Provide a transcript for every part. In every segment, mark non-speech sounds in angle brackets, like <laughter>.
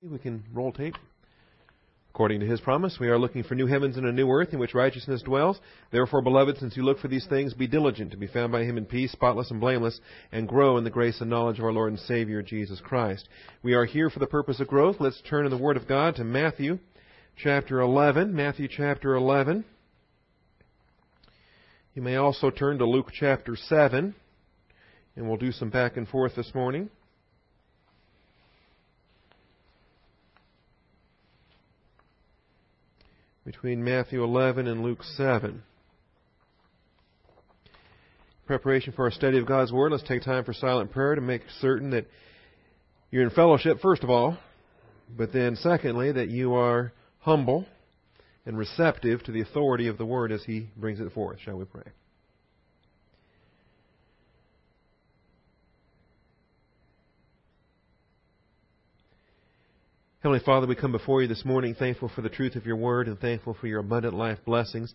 We can roll tape. According to his promise, we are looking for new heavens and a new earth in which righteousness dwells. Therefore, beloved, since you look for these things, be diligent to be found by him in peace, spotless and blameless, and grow in the grace and knowledge of our Lord and Savior, Jesus Christ. We are here for the purpose of growth. Let's turn in the Word of God to Matthew chapter 11. Matthew chapter 11. You may also turn to Luke chapter 7, and we'll do some back and forth this morning. Between Matthew 11 and Luke 7. Preparation for our study of God's Word, let's take time for silent prayer to make certain that you're in fellowship, first of all, but then secondly, that you are humble and receptive to the authority of the Word as He brings it forth. Shall we pray? Heavenly Father, we come before you this morning thankful for the truth of your word and thankful for your abundant life blessings.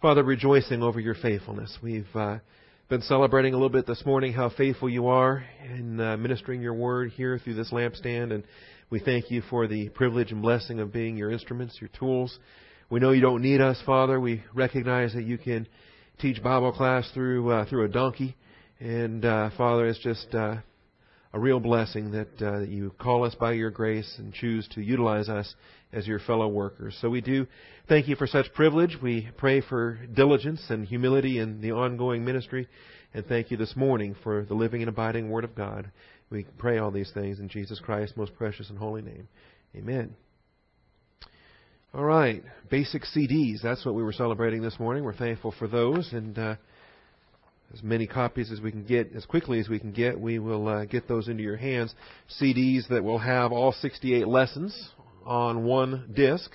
Father, rejoicing over your faithfulness. We've uh, been celebrating a little bit this morning how faithful you are in uh, ministering your word here through this lampstand, and we thank you for the privilege and blessing of being your instruments, your tools. We know you don't need us, Father. We recognize that you can teach Bible class through uh, through a donkey, and uh, Father, it's just uh, a real blessing that, uh, you call us by your grace and choose to utilize us as your fellow workers. So we do thank you for such privilege. We pray for diligence and humility in the ongoing ministry. And thank you this morning for the living and abiding Word of God. We pray all these things in Jesus Christ's most precious and holy name. Amen. All right, basic CDs. That's what we were celebrating this morning. We're thankful for those. And uh, as many copies as we can get, as quickly as we can get, we will uh, get those into your hands. CDs that will have all 68 lessons on one disc.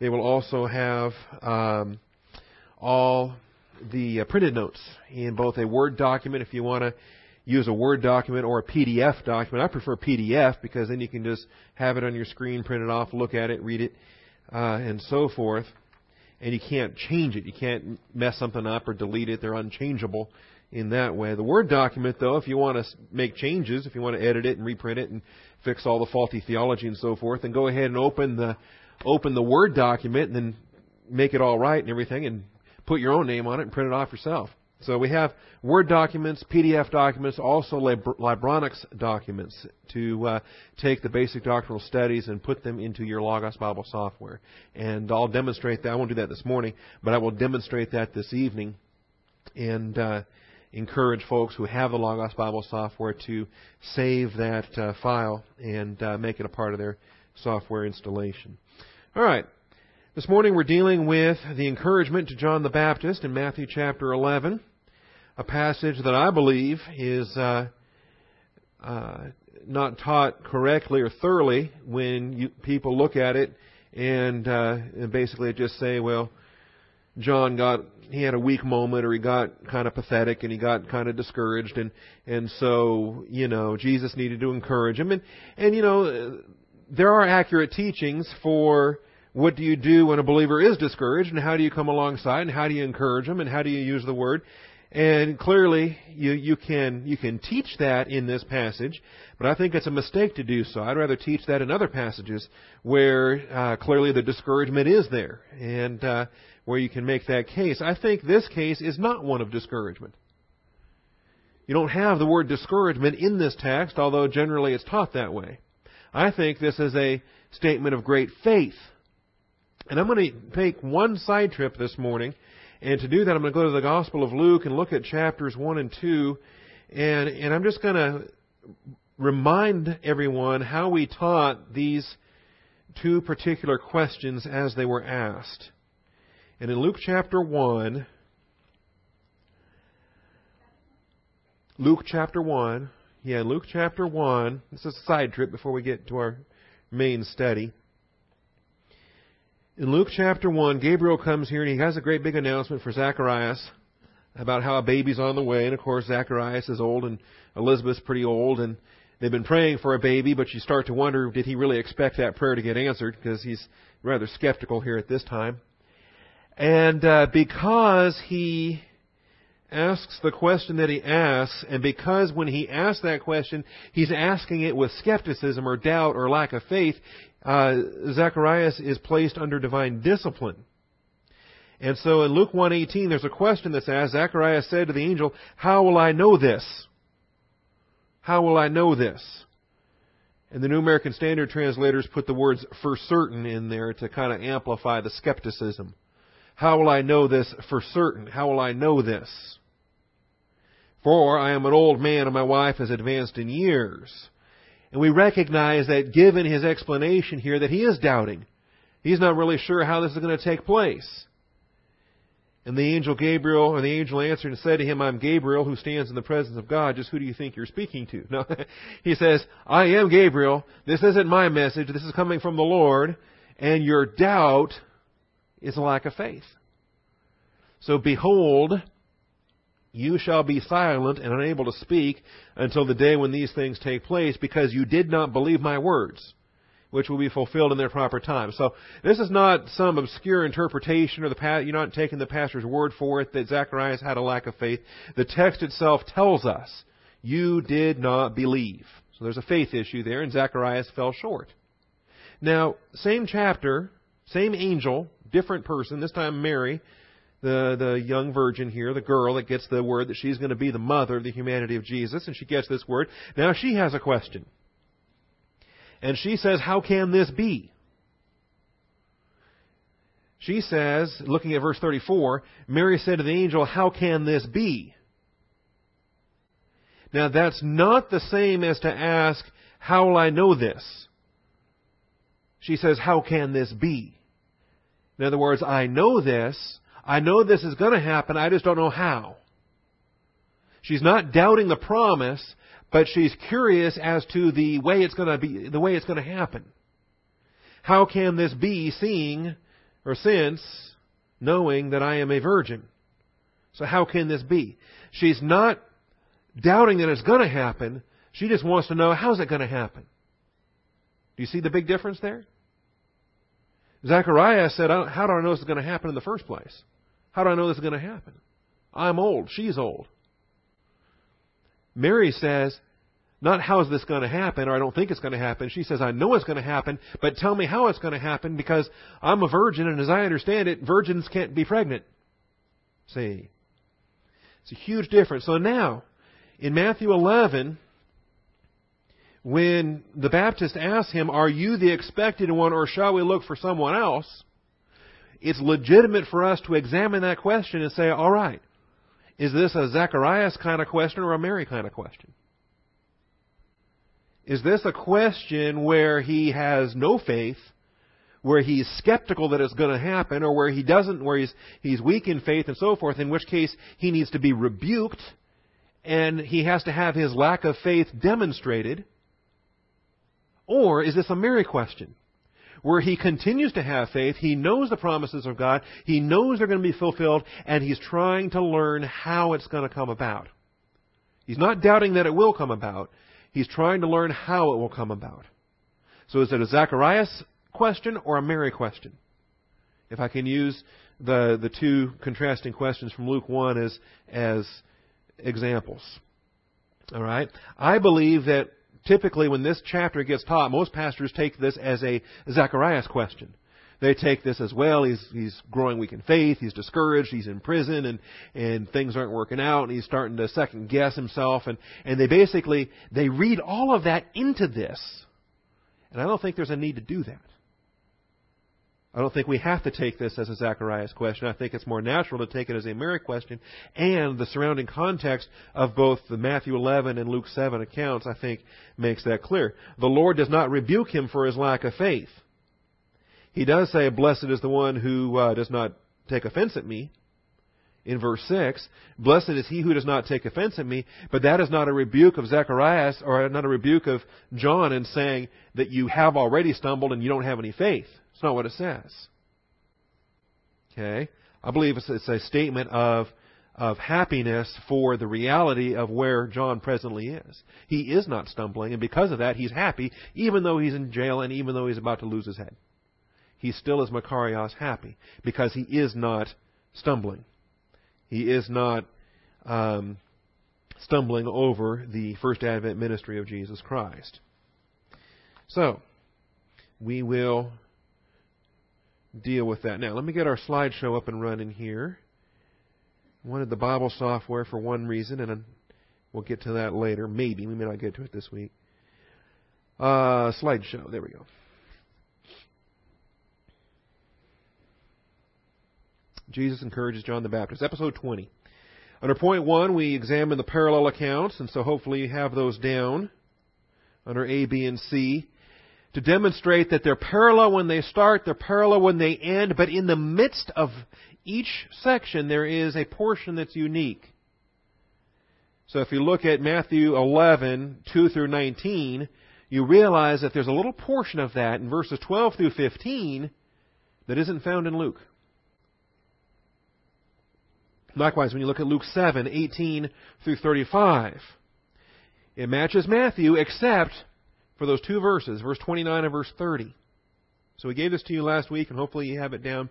They will also have um, all the uh, printed notes in both a Word document if you want to use a Word document or a PDF document. I prefer PDF because then you can just have it on your screen, print it off, look at it, read it, uh, and so forth. And you can't change it. You can't mess something up or delete it. They're unchangeable in that way. The Word document, though, if you want to make changes, if you want to edit it and reprint it and fix all the faulty theology and so forth, then go ahead and open the open the Word document and then make it all right and everything and put your own name on it and print it off yourself. So we have Word documents, PDF documents, also Libronix documents to uh, take the basic doctrinal studies and put them into your Logos Bible software. And I'll demonstrate that. I won't do that this morning, but I will demonstrate that this evening. And uh, encourage folks who have the Logos Bible software to save that uh, file and uh, make it a part of their software installation. All right. This morning we're dealing with the encouragement to John the Baptist in Matthew chapter 11, a passage that I believe is uh, uh not taught correctly or thoroughly when you, people look at it and, uh, and basically just say, well, John got he had a weak moment or he got kind of pathetic and he got kind of discouraged and and so you know Jesus needed to encourage him. And and you know there are accurate teachings for what do you do when a believer is discouraged and how do you come alongside and how do you encourage them and how do you use the word. And clearly you you can you can teach that in this passage but I think it's a mistake to do so. I'd rather teach that in other passages where uh, clearly the discouragement is there. And uh, where you can make that case. I think this case is not one of discouragement. You don't have the word discouragement in this text, although generally it's taught that way. I think this is a statement of great faith. And I'm going to take one side trip this morning, and to do that I'm going to go to the Gospel of Luke and look at chapters 1 and 2, and, and I'm just going to remind everyone how we taught these two particular questions as they were asked. And in Luke chapter 1, Luke chapter 1, yeah, Luke chapter 1, this is a side trip before we get to our main study. In Luke chapter 1, Gabriel comes here and he has a great big announcement for Zacharias about how a baby's on the way. And of course, Zacharias is old and Elizabeth's pretty old and they've been praying for a baby, but you start to wonder, did he really expect that prayer to get answered? Because he's rather skeptical here at this time. And uh, because he asks the question that he asks, and because when he asks that question, he's asking it with skepticism or doubt or lack of faith, uh, Zacharias is placed under divine discipline. And so in Luke 1:18, there's a question that's asked. Zacharias said to the angel, "How will I know this? How will I know this?" And the New American Standard translators put the words "for certain" in there to kind of amplify the skepticism. How will I know this for certain? How will I know this? For I am an old man and my wife is advanced in years. And we recognize that given his explanation here that he is doubting. He's not really sure how this is going to take place. And the angel Gabriel, or the angel answered and said to him, I'm Gabriel who stands in the presence of God. Just who do you think you're speaking to? No, <laughs> he says, I am Gabriel. This isn't my message. This is coming from the Lord. And your doubt is a lack of faith. So behold, you shall be silent and unable to speak until the day when these things take place because you did not believe my words, which will be fulfilled in their proper time. So this is not some obscure interpretation or the you're not taking the pastor's word for it that Zacharias had a lack of faith. The text itself tells us you did not believe. So there's a faith issue there and Zacharias fell short. Now, same chapter, same angel, different person, this time Mary, the, the young virgin here, the girl that gets the word that she's going to be the mother of the humanity of Jesus, and she gets this word. Now she has a question. And she says, How can this be? She says, looking at verse 34, Mary said to the angel, How can this be? Now that's not the same as to ask, How will I know this? She says, How can this be? In other words, I know this. I know this is going to happen. I just don't know how. She's not doubting the promise, but she's curious as to the way it's going to be, the way it's going to happen. How can this be seeing or since knowing that I am a virgin? So how can this be? She's not doubting that it's going to happen. She just wants to know how's it going to happen. Do you see the big difference there? Zacharias said, How do I know this is going to happen in the first place? How do I know this is going to happen? I'm old. She's old. Mary says, not how is this going to happen, or I don't think it's going to happen. She says, I know it's going to happen, but tell me how it's going to happen because I'm a virgin, and as I understand it, virgins can't be pregnant. See? It's a huge difference. So now, in Matthew 11, when the Baptist asks him, Are you the expected one, or shall we look for someone else? It's legitimate for us to examine that question and say, All right, is this a Zacharias kind of question or a Mary kind of question? Is this a question where he has no faith, where he's skeptical that it's going to happen, or where he doesn't, where he's, he's weak in faith and so forth, in which case he needs to be rebuked and he has to have his lack of faith demonstrated? Or is this a Mary question? Where he continues to have faith, he knows the promises of God, he knows they're going to be fulfilled, and he's trying to learn how it's going to come about. He's not doubting that it will come about. He's trying to learn how it will come about. So is it a Zacharias question or a Mary question? If I can use the, the two contrasting questions from Luke 1 as, as examples. All right? I believe that typically when this chapter gets taught, most pastors take this as a Zacharias question. They take this as well. He's he's growing weak in faith. He's discouraged. He's in prison, and and things aren't working out. And he's starting to second guess himself. And and they basically they read all of that into this. And I don't think there's a need to do that. I don't think we have to take this as a Zacharias question. I think it's more natural to take it as a Mary question. And the surrounding context of both the Matthew 11 and Luke 7 accounts, I think, makes that clear. The Lord does not rebuke him for his lack of faith. He does say, Blessed is the one who uh, does not take offense at me. In verse 6, Blessed is he who does not take offense at me, but that is not a rebuke of Zacharias or not a rebuke of John in saying that you have already stumbled and you don't have any faith. It's not what it says. Okay? I believe it's, it's a statement of, of happiness for the reality of where John presently is. He is not stumbling, and because of that, he's happy, even though he's in jail and even though he's about to lose his head. He still is Makarios happy, because he is not stumbling. He is not um, stumbling over the first advent ministry of Jesus Christ. So, we will deal with that. Now, let me get our slideshow up and running here. I wanted the Bible software for one reason, and we'll get to that later. Maybe. We may not get to it this week. Uh, slideshow. There we go. Jesus encourages John the Baptist. Episode 20. Under point one, we examine the parallel accounts, and so hopefully you have those down under A, B, and C to demonstrate that they're parallel when they start, they're parallel when they end, but in the midst of each section there is a portion that's unique. So if you look at Matthew 11, 2 through 19, you realize that there's a little portion of that in verses 12 through 15 that isn't found in Luke. Likewise, when you look at Luke 7, 18 through 35, it matches Matthew except for those two verses, verse 29 and verse 30. So we gave this to you last week, and hopefully you have it down.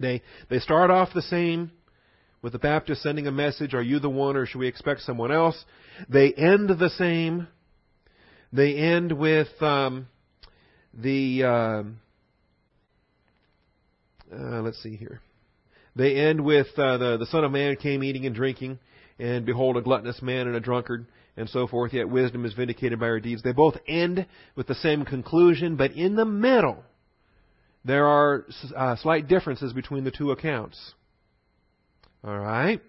They, they start off the same, with the Baptist sending a message, Are you the one, or should we expect someone else? They end the same. They end with um, the. Uh, uh, let's see here. They end with uh, the the Son of Man came eating and drinking, and behold, a gluttonous man and a drunkard, and so forth. Yet wisdom is vindicated by her deeds. They both end with the same conclusion, but in the middle, there are uh, slight differences between the two accounts. All right.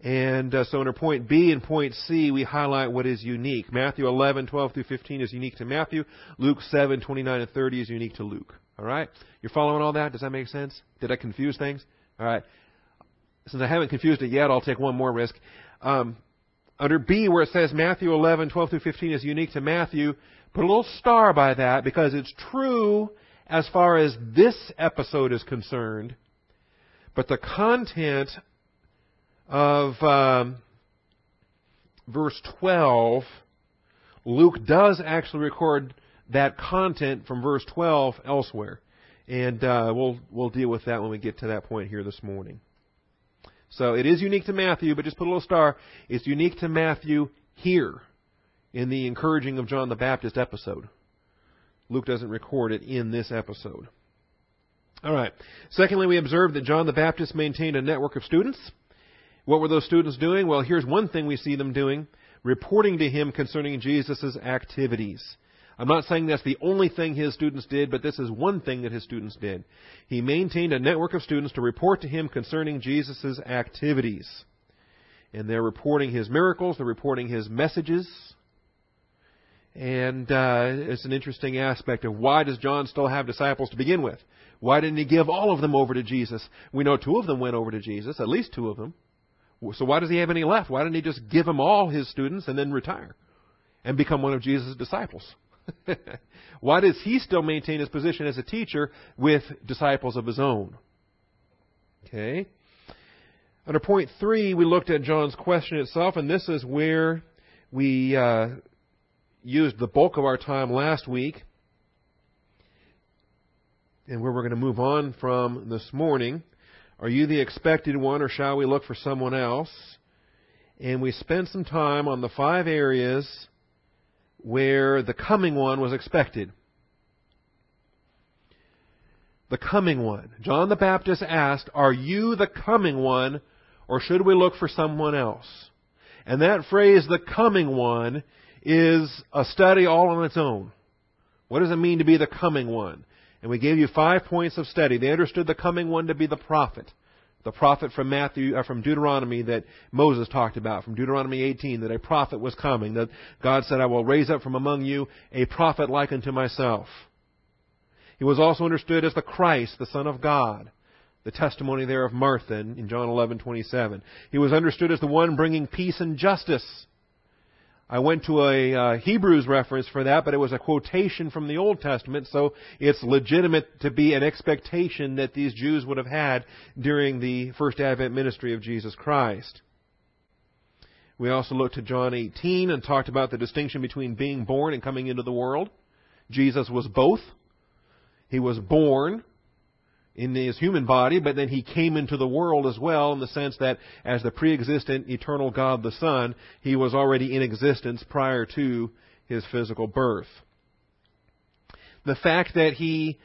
And uh, so under point B and point C, we highlight what is unique. Matthew 11, 12 through 15 is unique to Matthew. Luke 7, 29 and 30 is unique to Luke. All right? You're following all that? Does that make sense? Did I confuse things? All right. Since I haven't confused it yet, I'll take one more risk. Um, under B, where it says Matthew 11, 12 through 15 is unique to Matthew, put a little star by that because it's true as far as this episode is concerned, but the content of um, verse 12, Luke does actually record that content from verse 12 elsewhere. And uh, we'll we'll deal with that when we get to that point here this morning. So it is unique to Matthew, but just put a little star. It's unique to Matthew here in the encouraging of John the Baptist episode. Luke doesn't record it in this episode. All right. Secondly, we observe that John the Baptist maintained a network of students. What were those students doing? Well, here's one thing we see them doing reporting to him concerning Jesus' activities. I'm not saying that's the only thing his students did, but this is one thing that his students did. He maintained a network of students to report to him concerning Jesus' activities. And they're reporting his miracles, they're reporting his messages. And uh, it's an interesting aspect of why does John still have disciples to begin with? Why didn't he give all of them over to Jesus? We know two of them went over to Jesus, at least two of them. So why does he have any left? Why didn't he just give them all his students and then retire and become one of Jesus' disciples? <laughs> Why does he still maintain his position as a teacher with disciples of his own? Okay. Under point three, we looked at John's question itself, and this is where we uh, used the bulk of our time last week, and where we're going to move on from this morning. Are you the expected one, or shall we look for someone else? And we spent some time on the five areas where the coming one was expected. The coming one. John the Baptist asked, Are you the coming one, or should we look for someone else? And that phrase, the coming one, is a study all on its own. What does it mean to be the coming one? And we gave you five points of study. They understood the coming one to be the prophet the prophet from Matthew, uh, from Deuteronomy that Moses talked about, from Deuteronomy 18, that a prophet was coming, that God said, I will raise up from among you a prophet like unto myself. He was also understood as the Christ, the Son of God. The testimony there of Martha in John 11:27. He was understood as the one bringing peace and justice I went to a uh, Hebrews reference for that, but it was a quotation from the Old Testament, so it's legitimate to be an expectation that these Jews would have had during the first Advent ministry of Jesus Christ. We also looked at John 18 and talked about the distinction between being born and coming into the world. Jesus was both. He was born in his human body, but then he came into the world as well in the sense that as the pre-existent eternal God the Son, he was already in existence prior to his physical birth. The fact that he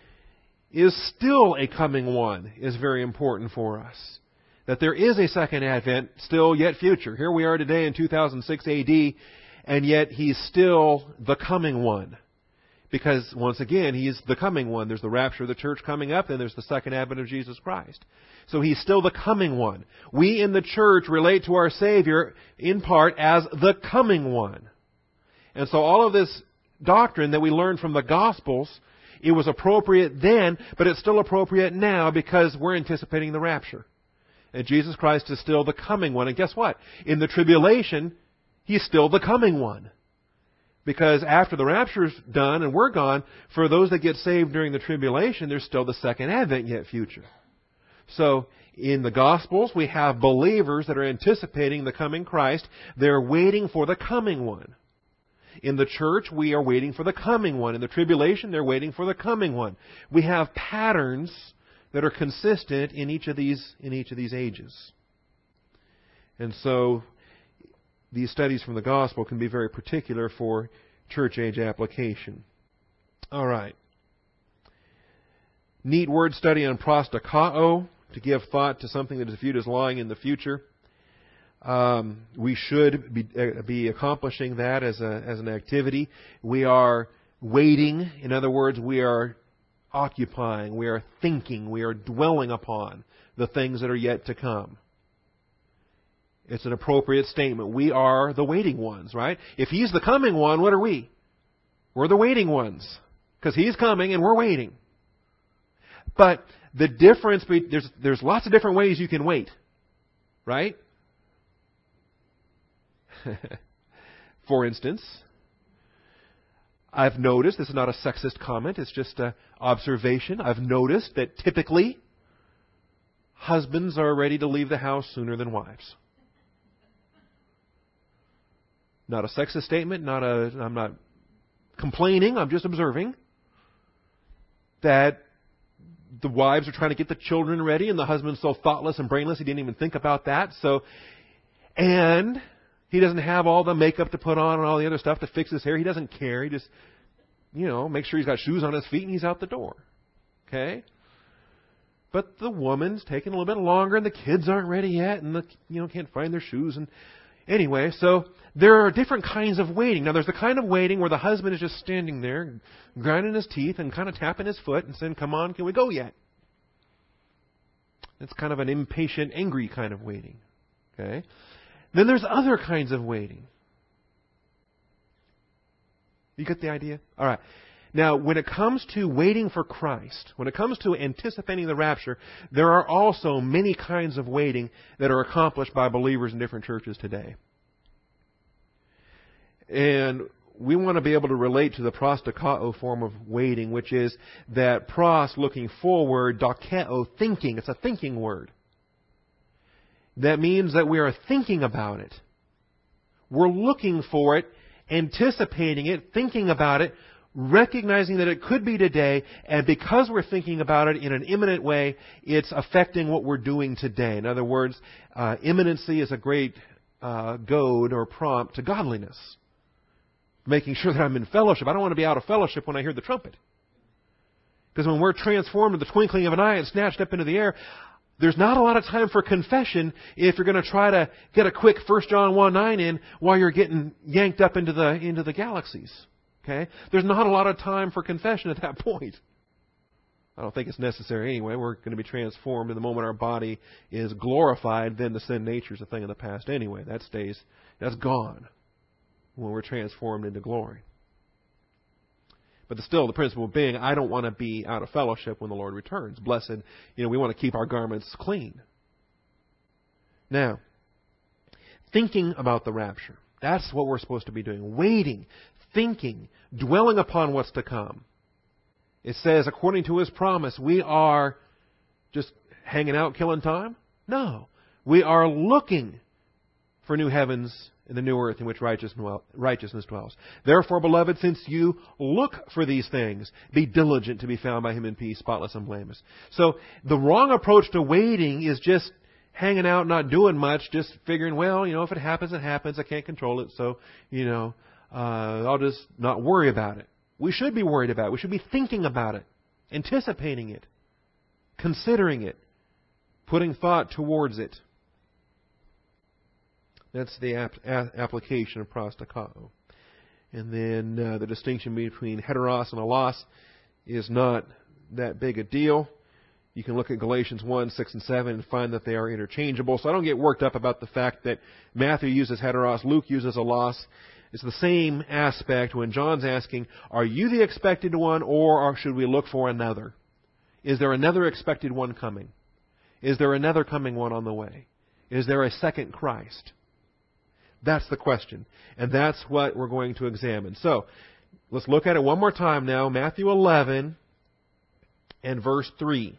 is still a coming one is very important for us. That there is a second advent, still yet future. Here we are today in 2006 AD, and yet he's still the coming one. Because once again, he's the coming one. There's the rapture of the church coming up, and there's the second advent of Jesus Christ. So he's still the coming one. We in the church relate to our Savior in part as the coming one. And so all of this doctrine that we learned from the Gospels, it was appropriate then, but it's still appropriate now because we're anticipating the rapture. And Jesus Christ is still the coming one. And guess what? In the tribulation, he's still the coming one. Because after the rapture's done and we're gone, for those that get saved during the tribulation, there's still the second advent yet future. So, in the Gospels, we have believers that are anticipating the coming Christ. They're waiting for the coming one. In the church, we are waiting for the coming one. In the tribulation, they're waiting for the coming one. We have patterns that are consistent in each of these, in each of these ages. And so, these studies from the gospel can be very particular for church age application. All right. Neat word study on prosdokao to give thought to something that is viewed as lying in the future. Um, we should be, uh, be accomplishing that as, a, as an activity. We are waiting. In other words, we are occupying, we are thinking, we are dwelling upon the things that are yet to come. It's an appropriate statement. We are the waiting ones, right? If He's the coming one, what are we? We're the waiting ones. Because He's coming and we're waiting. But the difference, there's, there's lots of different ways you can wait, right? <laughs> For instance, I've noticed, this is not a sexist comment, it's just an observation. I've noticed that typically husbands are ready to leave the house sooner than wives. Not a sexist statement, not a I'm not complaining, I'm just observing that the wives are trying to get the children ready and the husband's so thoughtless and brainless he didn't even think about that. So and he doesn't have all the makeup to put on and all the other stuff to fix his hair. He doesn't care. He just you know, make sure he's got shoes on his feet and he's out the door. Okay? But the woman's taking a little bit longer and the kids aren't ready yet and the you know can't find their shoes and Anyway, so there are different kinds of waiting. Now, there's the kind of waiting where the husband is just standing there, grinding his teeth and kind of tapping his foot and saying, Come on, can we go yet? It's kind of an impatient, angry kind of waiting. Okay? Then there's other kinds of waiting. You get the idea? All right. Now, when it comes to waiting for Christ, when it comes to anticipating the rapture, there are also many kinds of waiting that are accomplished by believers in different churches today. And we want to be able to relate to the prosdokao form of waiting, which is that pros looking forward, dokeo thinking. It's a thinking word. That means that we are thinking about it. We're looking for it, anticipating it, thinking about it, recognizing that it could be today, and because we're thinking about it in an imminent way, it's affecting what we're doing today. In other words, uh, imminency is a great uh, goad or prompt to godliness. Making sure that I'm in fellowship. I don't want to be out of fellowship when I hear the trumpet. Because when we're transformed in the twinkling of an eye and snatched up into the air, there's not a lot of time for confession if you're going to try to get a quick 1 John 1 9 in while you're getting yanked up into the, into the galaxies. Okay? There's not a lot of time for confession at that <laughs> point. I don't think it's necessary anyway. We're going to be transformed in the moment our body is glorified, then the sin nature is a thing of the past anyway. That stays, that's gone when we're transformed into glory. But still, the principle being, I don't want to be out of fellowship when the Lord returns. Blessed, you know, we want to keep our garments clean. Now, thinking about the rapture. That's what we're supposed to be doing. Waiting, thinking, dwelling upon what's to come. It says, according to his promise, we are just hanging out, killing time? No. We are looking for new heavens and the new earth in which righteousness dwells. Therefore, beloved, since you look for these things, be diligent to be found by him in peace, spotless and blameless. So the wrong approach to waiting is just hanging out, not doing much, just figuring, well, you know, if it happens, it happens. I can't control it, so, you know, uh, I'll just not worry about it. We should be worried about it. We should be thinking about it, anticipating it, considering it, putting thought towards it. That's the ap- a- application of prosdokao. And then uh, the distinction between heteros and allos is not that big a deal. You can look at Galatians 1, 6, and 7 and find that they are interchangeable. So I don't get worked up about the fact that Matthew uses heteros, Luke uses allos. It's the same aspect when John's asking, Are you the expected one, or should we look for another? Is there another expected one coming? Is there another coming one on the way? Is there a second Christ? That's the question. And that's what we're going to examine. So, let's look at it one more time now. Matthew 11 and verse 3.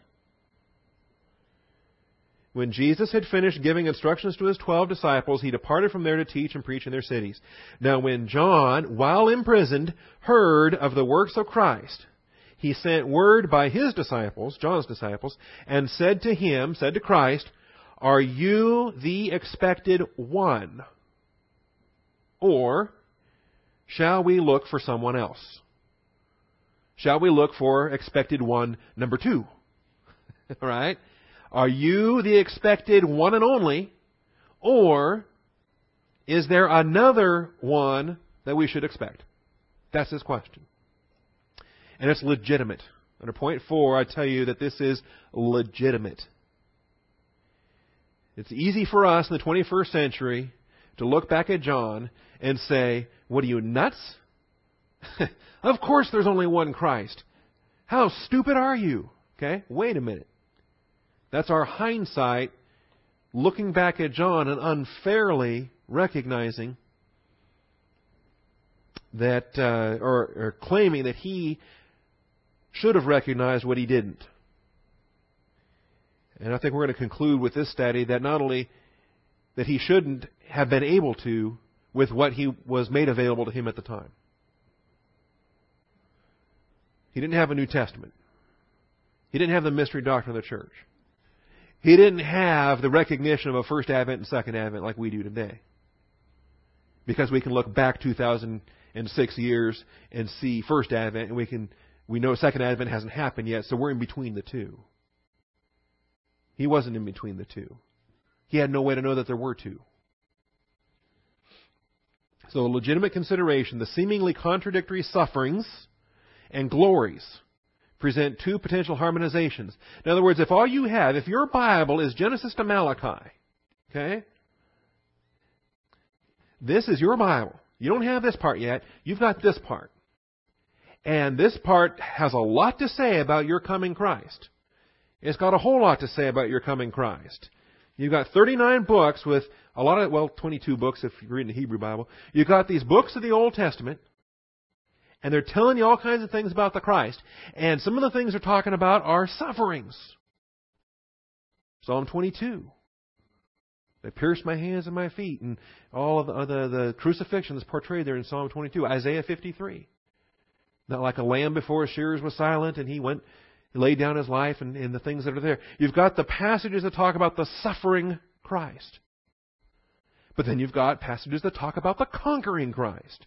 When Jesus had finished giving instructions to his twelve disciples, he departed from there to teach and preach in their cities. Now when John, while imprisoned, heard of the works of Christ, he sent word by his disciples, John's disciples, and said to him, said to Christ, Are you the expected one? Or shall we look for someone else? Shall we look for expected one number two? <laughs> right? Are you the expected one and only? Or is there another one that we should expect? That's his question. And it's legitimate. Under point four, I tell you that this is legitimate. It's easy for us in the 21st century to look back at John and say, What are you, nuts? <laughs> of course there's only one Christ. How stupid are you? Okay, wait a minute. That's our hindsight looking back at John and unfairly recognizing that, uh, or, or claiming that he should have recognized what he didn't. And I think we're going to conclude with this study that not only that he shouldn't have been able to with what he was made available to him at the time. He didn't have a New Testament. He didn't have the mystery doctrine of the church. He didn't have the recognition of a first advent and second advent like we do today. Because we can look back 2006 years and see first advent and we can we know second advent hasn't happened yet, so we're in between the two. He wasn't in between the two. He had no way to know that there were two. So, a legitimate consideration, the seemingly contradictory sufferings and glories present two potential harmonizations. In other words, if all you have, if your Bible is Genesis to Malachi, okay, this is your Bible. You don't have this part yet. You've got this part. And this part has a lot to say about your coming Christ. It's got a whole lot to say about your coming Christ. You've got 39 books with a lot of, well, 22 books if you're reading the Hebrew Bible. You've got these books of the Old Testament, and they're telling you all kinds of things about the Christ. And some of the things they're talking about are sufferings. Psalm 22. They pierced my hands and my feet, and all of the, the, the crucifixion is portrayed there in Psalm 22. Isaiah 53. Not like a lamb before his shears was silent, and he went, he laid down his life, and, and the things that are there. You've got the passages that talk about the suffering Christ. But then you've got passages that talk about the conquering Christ.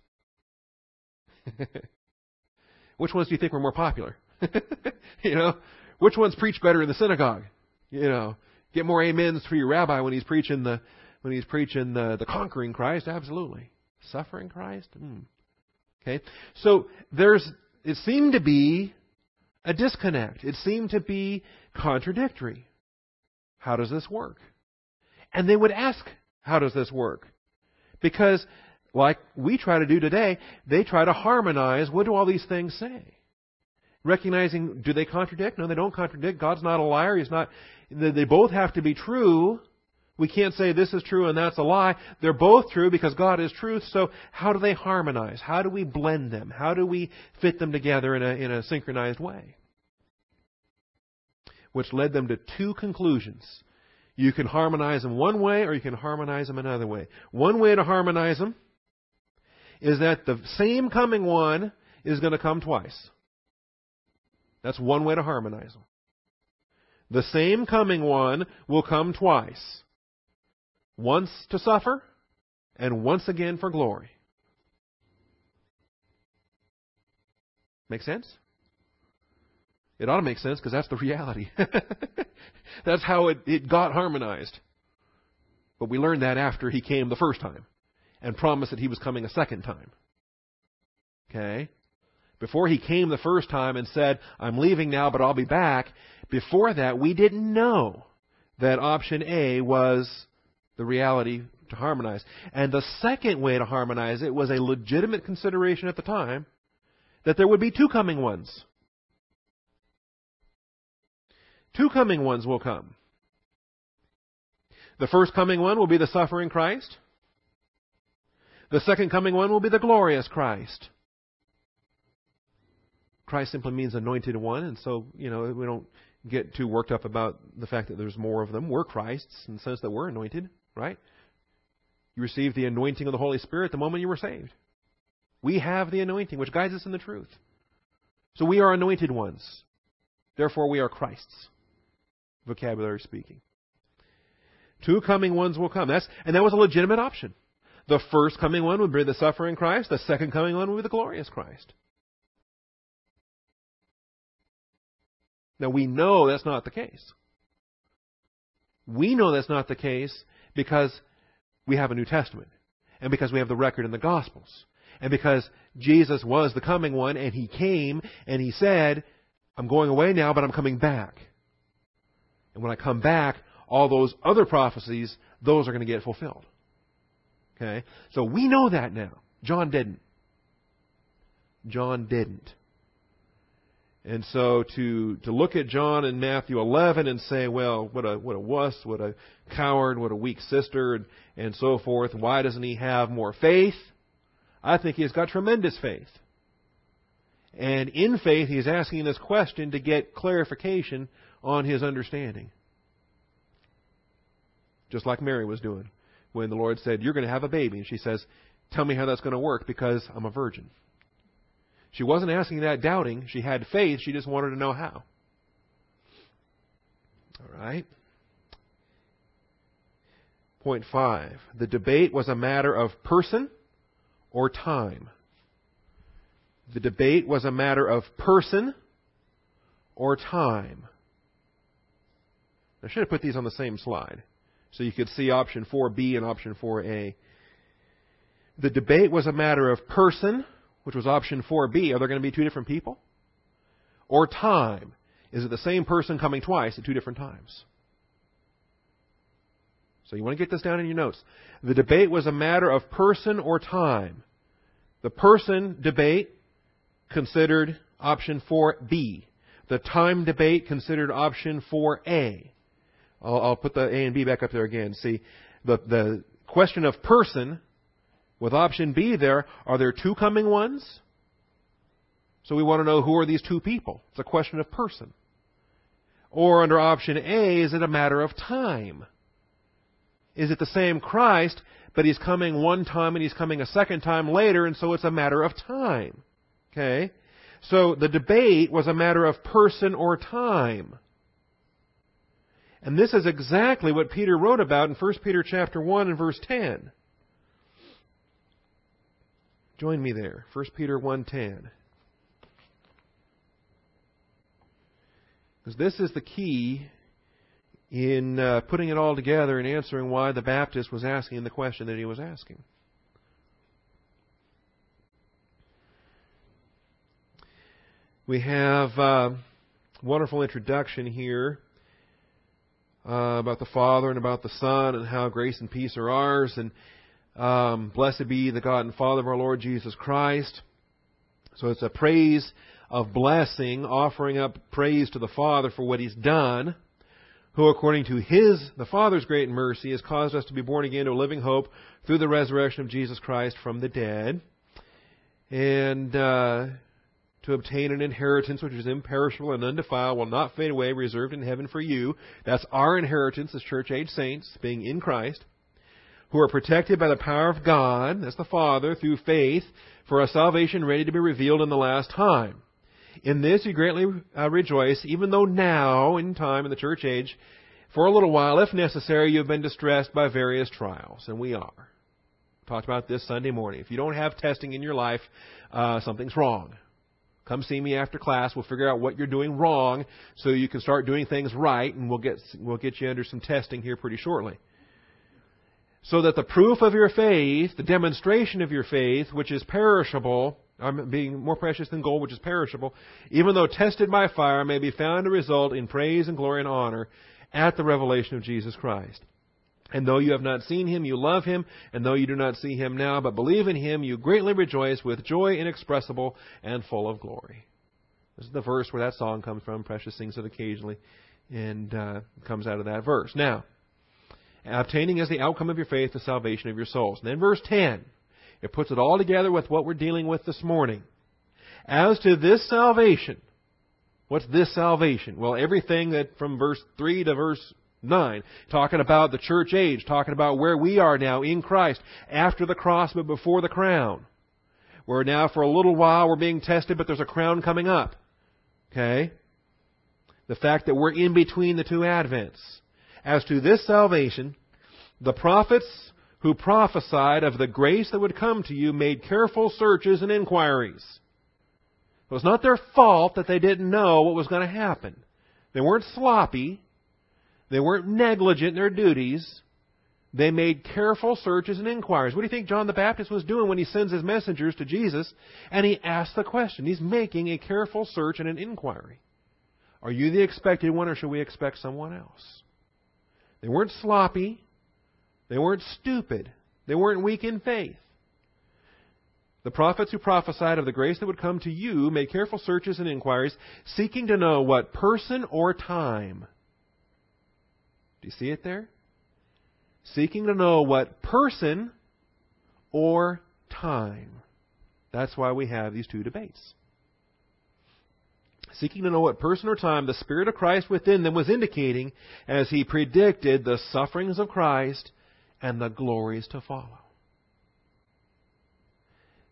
<laughs> Which ones do you think were more popular? <laughs> you know, which ones preach better in the synagogue? You know, get more amens for your rabbi when he's preaching the when he's preaching the, the conquering Christ. Absolutely, suffering Christ. Mm. Okay? So there's, it seemed to be a disconnect. It seemed to be contradictory. How does this work? And they would ask, how does this work? Because, like we try to do today, they try to harmonize what do all these things say? Recognizing, do they contradict? No, they don't contradict. God's not a liar. He's not, they both have to be true, we can't say this is true and that's a lie. They're both true because God is truth. So how do they harmonize? How do we blend them? How do we fit them together in a, in a synchronized way? Which led them to two conclusions. You can harmonize them one way or you can harmonize them another way. One way to harmonize them is that the same coming one is going to come twice. That's one way to harmonize them. The same coming one will come twice. Once to suffer and once again for glory. Make sense? It ought to make sense because that's the reality. <laughs> that's how it, it got harmonized. But we learned that after he came the first time and promised that he was coming a second time. Okay? Before he came the first time and said, I'm leaving now, but I'll be back, before that, we didn't know that option A was the reality to harmonize. And the second way to harmonize it was a legitimate consideration at the time that there would be two coming ones. Two coming ones will come. The first coming one will be the suffering Christ. The second coming one will be the glorious Christ. Christ simply means anointed one, and so, you know, we don't get too worked up about the fact that there's more of them. We're Christ's in the sense that we're anointed, right? You received the anointing of the Holy Spirit the moment you were saved. We have the anointing which guides us in the truth. So we are anointed ones. Therefore, we are Christ's, vocabulary speaking. Two coming ones will come. That's, and that was a legitimate option. The first coming one would be the suffering Christ. The second coming one would be the glorious Christ. Now we know that's not the case. We know that's not the case because we have a New Testament. And because we have the record in the Gospels. And because Jesus was the coming one and He came and He said, I'm going away now, but I'm coming back. And when I come back, all those other prophecies, those are going to get fulfilled. Okay? So we know that now. John didn't. John didn't. And so to, to look at John in Matthew 11 and say, well, what a, what a wuss, what a coward, what a weak sister, and, and so forth, why doesn't he have more faith? I think he's got tremendous faith. And in faith, he's asking this question to get clarification on his understanding. Just like Mary was doing when the Lord said, You're going to have a baby. And she says, Tell me how that's going to work because I'm a virgin. She wasn't asking that doubting. She had faith. She just wanted to know how. All right. Point five. The debate was a matter of person or time. The debate was a matter of person or time. I should have put these on the same slide so you could see option 4B and option 4A. The debate was a matter of person which was option 4B, are there going to be two different people? Or time. Is it the same person coming twice at two different times? So you want to get this down in your notes. The debate was a matter of person or time. The person debate considered option 4B. The time debate considered option 4A. I'll, I'll put the A and B back up there again. See, the, the question of person with option B there, are there two coming ones? So we want to know who are these two people. It's a question of person. Or under option A, is it a matter of time? Is it the same Christ, but he's coming one time and he's coming a second time later, and so it's a matter of time? Okay? So the debate was a matter of person or time. And this is exactly what Peter wrote about in 1 Peter chapter 1 and verse 10. Join me there. 1 Peter 1:10. Because this is the key in uh, putting it all together and answering why the Baptist was asking the question that he was asking. We have a uh, wonderful introduction here uh, about the Father and about the Son and how grace and peace are ours. And um, blessed be the God and Father of our Lord Jesus Christ. So it's a praise of blessing, offering up praise to the Father for what He's done, who according to His, the Father's great mercy, has caused us to be born again to a living hope through the resurrection of Jesus Christ from the dead. And uh, to obtain an inheritance which is imperishable and undefiled, will not fade away, reserved in heaven for you. That's our inheritance as church age saints, being in Christ, who are protected by the power of God, that's the Father, through faith, for a salvation ready to be revealed in the last time. In this you greatly uh, rejoice, even though now, in time, in the church age, for a little while, if necessary, you have been distressed by various trials, and we are. Talked about this Sunday morning. If you don't have testing in your life, uh, something's wrong. Come see me after class. We'll figure out what you're doing wrong, so you can start doing things right, and we'll get we'll get you under some testing here pretty shortly. So that the proof of your faith, the demonstration of your faith, which is perishable, um, being more precious than gold, which is perishable, even though tested by fire, may be found to result in praise and glory and honor at the revelation of Jesus Christ. And though you have not seen him, you love him. And though you do not see him now, but believe in him, you greatly rejoice with joy inexpressible and full of glory. This is the verse where that song comes from. Precious sings it occasionally, and uh, comes out of that verse. Now, obtaining as the outcome of your faith the salvation of your souls. And then verse 10, it puts it all together with what we're dealing with this morning. As to this salvation, what's this salvation? Well, everything that from verse 3 to verse 9, talking about the church age, talking about where we are now in Christ, after the cross but before the crown. Where now for a little while we're being tested, but there's a crown coming up. Okay? The fact that we're in between the two advents. As to this salvation, the prophets who prophesied of the grace that would come to you made careful searches and inquiries. It was not their fault that they didn't know what was going to happen. They weren't sloppy. They weren't negligent in their duties. They made careful searches and inquiries. What do you think John the Baptist was doing when he sends his messengers to Jesus and he asks the question? He's making a careful search and an inquiry. Are you the expected one or should we expect someone else? They weren't sloppy. They weren't stupid. They weren't weak in faith. The prophets who prophesied of the grace that would come to you made careful searches and inquiries, seeking to know what person or time do you see it there? Seeking to know what person or time. That's why we have these two debates. Seeking to know what person or time the Spirit of Christ within them was indicating as he predicted the sufferings of Christ and the glories to follow.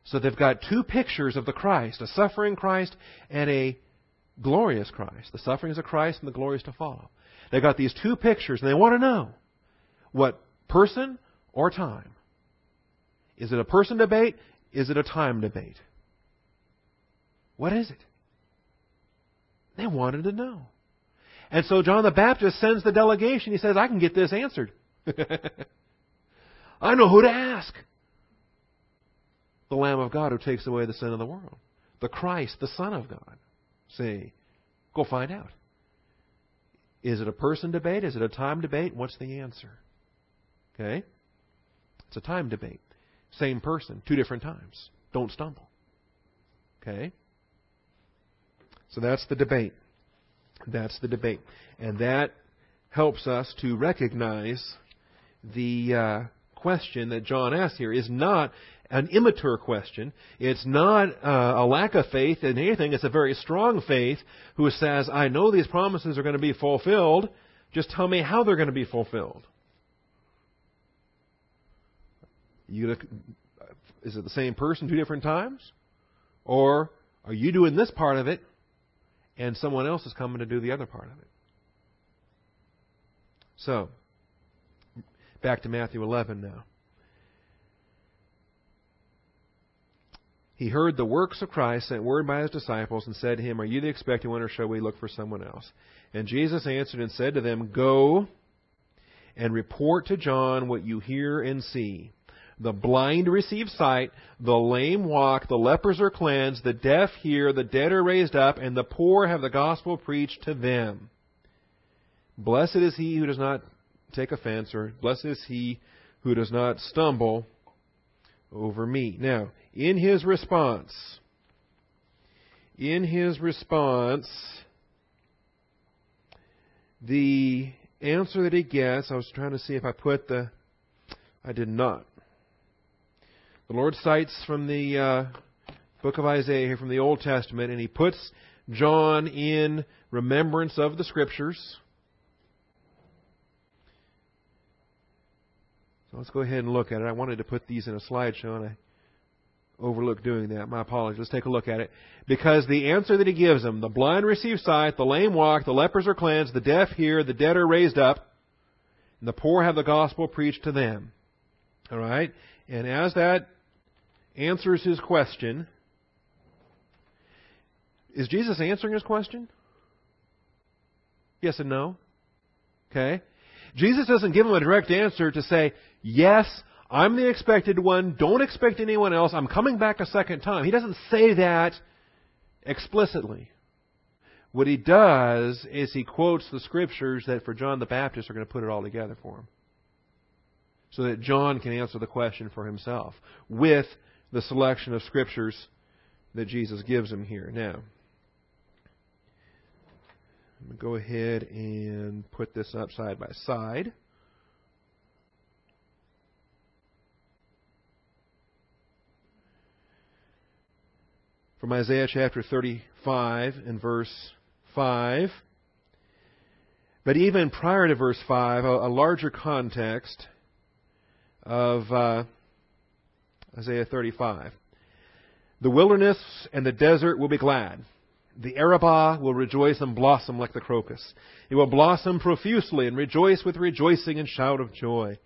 So they've got two pictures of the Christ, a suffering Christ and a glorious Christ. The sufferings of Christ and the glories to follow. They got these two pictures and they want to know what person or time. Is it a person debate? Is it a time debate? What is it? They wanted to know. And so John the Baptist sends the delegation. He says, I can get this answered. <laughs> I know who to ask. The Lamb of God who takes away the sin of the world. The Christ, the Son of God. See, go find out. Is it a person debate? Is it a time debate? What's the answer? Okay? It's a time debate. Same person, two different times. Don't stumble. Okay? So that's the debate. That's the debate. And that helps us to recognize the uh, question that John asked here is not an immature question. It's not uh, a lack of faith in anything. It's a very strong faith who says, I know these promises are going to be fulfilled. Just tell me how they're going to be fulfilled. You is it the same person two different times? Or are you doing this part of it and someone else is coming to do the other part of it? So, back to Matthew 11 now. He heard the works of Christ sent word by his disciples and said to him, Are you the expected one, or shall we look for someone else? And Jesus answered and said to them, Go and report to John what you hear and see. The blind receive sight, the lame walk, the lepers are cleansed, the deaf hear, the dead are raised up, and the poor have the gospel preached to them. Blessed is he who does not take offense, or blessed is he who does not stumble over me. Now, in his response, in his response, the answer that he gets, I was trying to see if I put the, I did not. The Lord cites from the uh, book of Isaiah here from the Old Testament, and he puts John in remembrance of the Scriptures. So let's go ahead and look at it. I wanted to put these in a slideshow, and I overlooked doing that. My apologies. Let's take a look at it. Because the answer that he gives them, the blind receive sight, the lame walk, the lepers are cleansed, the deaf hear, the dead are raised up, and the poor have the gospel preached to them. All right? And as that answers his question, is Jesus answering his question? Yes and no. Okay? Jesus doesn't give him a direct answer to say, yes, I'm the expected one. Don't expect anyone else. I'm coming back a second time. He doesn't say that explicitly. What he does is he quotes the scriptures that for John the Baptist are going to put it all together for him. So that John can answer the question for himself with the selection of scriptures that Jesus gives him here. Now, I'm going to go ahead and put this up side by side. From Isaiah chapter 35 and verse 5. But even prior to verse 5, a, a larger context of uh, Isaiah 35. The wilderness and the desert will be glad the Arabah will rejoice and blossom like the crocus. It will blossom profusely and rejoice with rejoicing and shout of joy.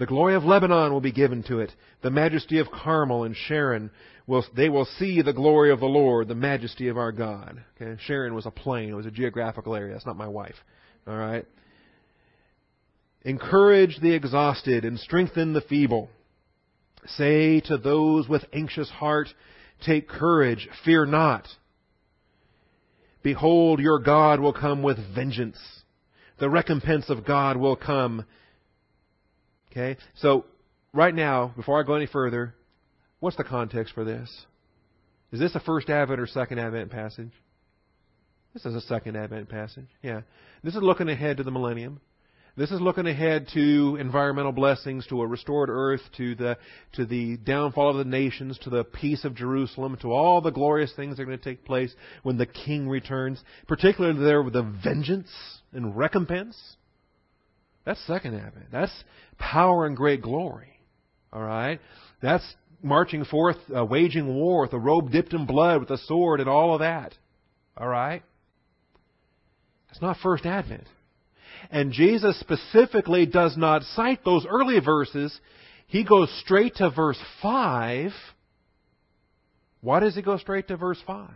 The glory of Lebanon will be given to it. The majesty of Carmel and Sharon will, they will see the glory of the Lord, the majesty of our God. Okay? Sharon was a plain. It was a geographical area. That's not my wife. All right. Encourage the exhausted and strengthen the feeble. Say to those with anxious heart, take courage, fear not. Behold, your God will come with vengeance. The recompense of God will come. Okay? So, right now, before I go any further, what's the context for this? Is this a first Advent or second Advent passage? This is a second Advent passage. Yeah. This is looking ahead to the millennium. This is looking ahead to environmental blessings, to a restored earth, to the, to the downfall of the nations, to the peace of Jerusalem, to all the glorious things that are going to take place when the King returns, particularly there with the vengeance and recompense. That's second advent. That's power and great glory. All right? That's marching forth, uh, waging war with a robe dipped in blood, with a sword, and all of that. All right? That's not first advent. And Jesus specifically does not cite those early verses. He goes straight to verse 5. Why does he go straight to verse 5?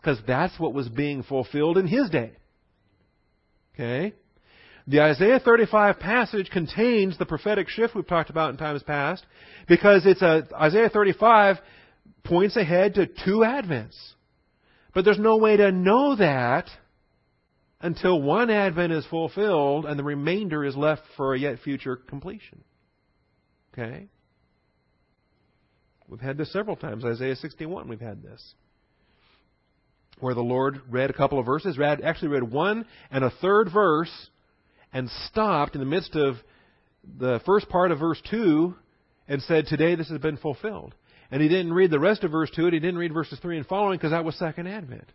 Because that's what was being fulfilled in his day. Okay? The Isaiah 35 passage contains the prophetic shift we've talked about in times past because it's a, Isaiah 35 points ahead to two advents. But there's no way to know that until one advent is fulfilled and the remainder is left for a yet future completion. Okay? We've had this several times. Isaiah 61, we've had this. Where the Lord read a couple of verses, read, actually read one and a third verse, and stopped in the midst of the first part of verse 2 and said, Today this has been fulfilled. And he didn't read the rest of verse 2, and he didn't read verses 3 and following because that was second advent.